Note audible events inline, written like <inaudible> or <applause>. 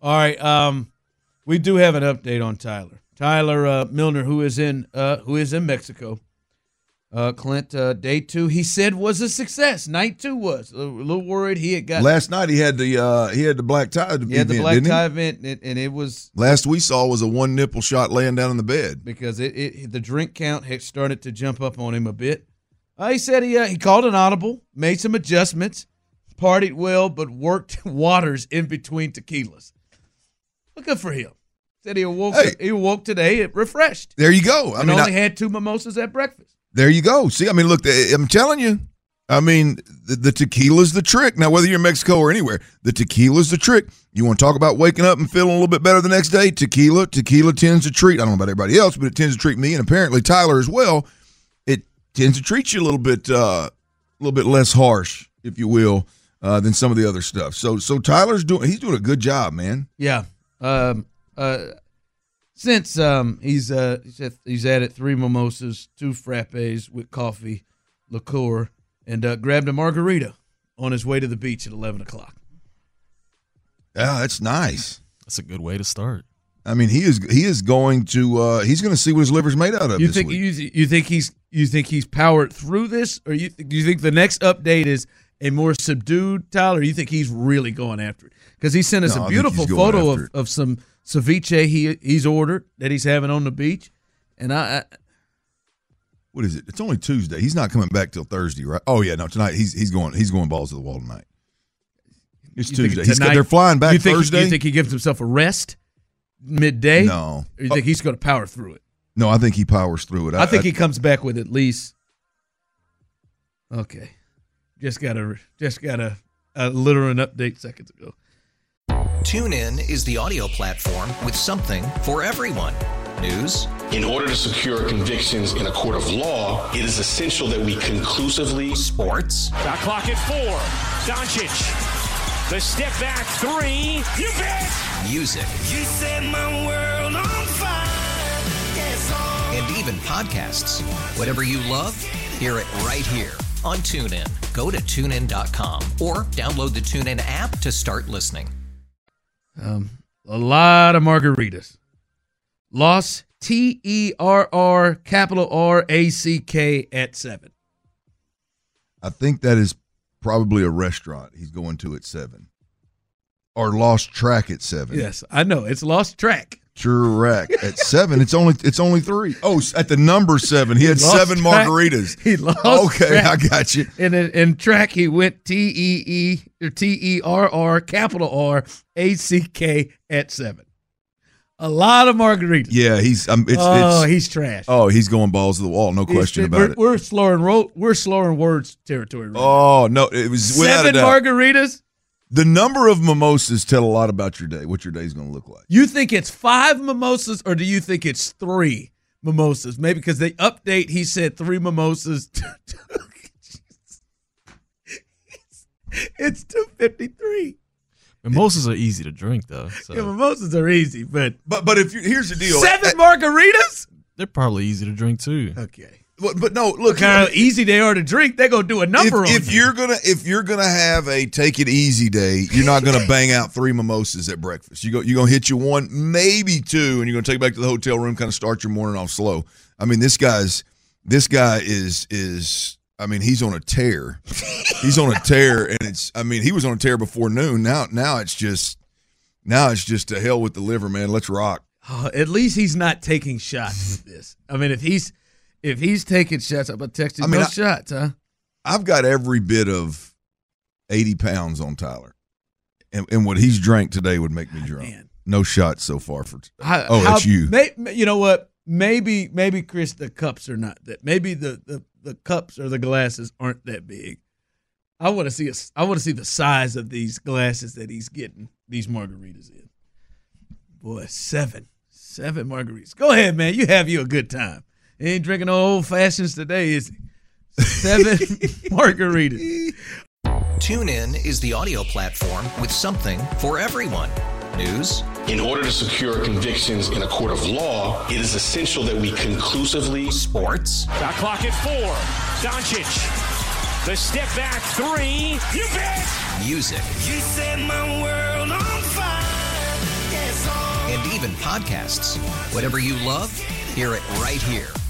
All right, um, we do have an update on Tyler. Tyler uh, Milner, who is in uh, who is in Mexico. Uh, Clint, uh, day two, he said was a success. Night two was a little worried. He had got Last night he had the uh, he had the black tie event, he had the black didn't he? tie event, and, and it was Last we saw was a one nipple shot laying down in the bed. because it, it the drink count had started to jump up on him a bit. Uh, he said he uh, he called an audible, made some adjustments, partied well, but worked <laughs> waters in between tequilas. Well, good for him. Said he awoke Hey. he awoke today refreshed. There you go. I and mean, only I- had two mimosas at breakfast. there you go. See, I mean, look, I'm telling you. I mean, the, the tequila's the trick. Now, whether you're in Mexico or anywhere, the tequila's the trick. You want to talk about waking up and feeling a little bit better the next day? Tequila, tequila tends to treat. I don't know about everybody else, but it tends to treat me and apparently Tyler as well. It tends to treat you a little bit, uh, a little bit less harsh, if you will, uh, than some of the other stuff. So, so Tyler's doing. He's doing a good job, man. Yeah. Um. Uh. Since um he's uh he's, at, he's added three mimosas, two frappes with coffee, liqueur, and uh, grabbed a margarita on his way to the beach at eleven o'clock. Yeah, that's nice. That's a good way to start. I mean, he is he is going to uh, he's going to see what his liver's made out of. You this think week. you you think he's you think he's powered through this, or you do you think the next update is a more subdued Tyler? Or you think he's really going after it? Because he sent us No, I a beautiful photo of, of some ceviche he he's ordered that he's having on the beach, and I, I what is it? It's only Tuesday. He's not coming back till Thursday, right? Oh yeah, no, tonight he's he's going he's going balls to the wall tonight. It's Tuesday. He's tonight- they're flying back you think, Thursday. You think he gives himself a rest midday? No. Or you think he's going to power through it? no, I think he powers through it. I, think he comes back with at least. Okay, just got a just got a, a literal update seconds ago. TuneIn is the audio platform with something for everyone. News. In order to secure convictions in a court of law, it is essential that we conclusively. Sports. Shot clock at four. Doncic. The step back three. You bet. Music. You set my world on fire. Yes. And even podcasts. Whatever you love, hear it right here on TuneIn. Go to tunein.com or download the TuneIn app to start listening. Um, a lot of margaritas. Lost T E R R capital R A C K at seven. I think that is probably a restaurant he's going to at seven, or lost track at seven. Yes, I know it's lost track. Track at seven. It's only it's only three. Oh, at the number seven, he had seven track. margaritas. He lost. Okay, track. I got you. And in, in track, he went T E E or T E R R capital R A C K at seven. A lot of margaritas. Yeah, he's. Um, it's, oh, it's, he's trash. Oh, he's going balls to the wall. No question about we're, it. We're slurring we're slurring words territory. Right Oh no, it was Seven margaritas. The number of mimosas tell a lot about your day. What your day's going to look like. You think it's five mimosas, or do you think it's three mimosas? Maybe because they update. He said three mimosas. <laughs> it's two fifty three. Mimosas are easy to drink though. So Yeah, mimosas are easy, but But but if you here's the deal. seven margaritas. they're probably easy to drink too. Okay. But, but no, look. How easy they are to drink. They're gonna do a if, number on if you. you're gonna if you're gonna have a take it easy day, you're not gonna <laughs> bang out three mimosas at breakfast. You go you're gonna hit you one, maybe two, and you're gonna take it back to the hotel room, kind of start your morning off slow. I mean, this guy's this guy is is I mean, he's on a tear. he's on a tear, and it's I mean, he was on a tear before noon. Now now it's just Now it's just to hell with the liver, man. Let's rock. Oh, at least he's not taking shots with this. I mean, if he's if he's taking shots, I'm gonna. I mean, no I- shots, huh? I've got every bit of 80 pounds on Tyler. And, and what he's drank today would make me ah, drunk. No shots so far for. How- oh, how- that's you. May, you know what? Maybe, maybe Chris, the cups are not that. Maybe the the, the cups or the glasses aren't that big. I want to see a, I want to see the size of these glasses that he's getting these margaritas in. Boy, seven, seven margaritas. Go ahead, man. You have you a good time. He ain't drinking no old fashions today, is he? Seven <laughs> margaritas. TuneIn is the audio platform with something for everyone. News, In order to secure convictions in a court of law, it is essential that we conclusively. Sports. Shot clock at four. Doncic. The step back three. You bet. music, You set my world on fire. Yes, and even podcasts. Whatever you love, hear it right here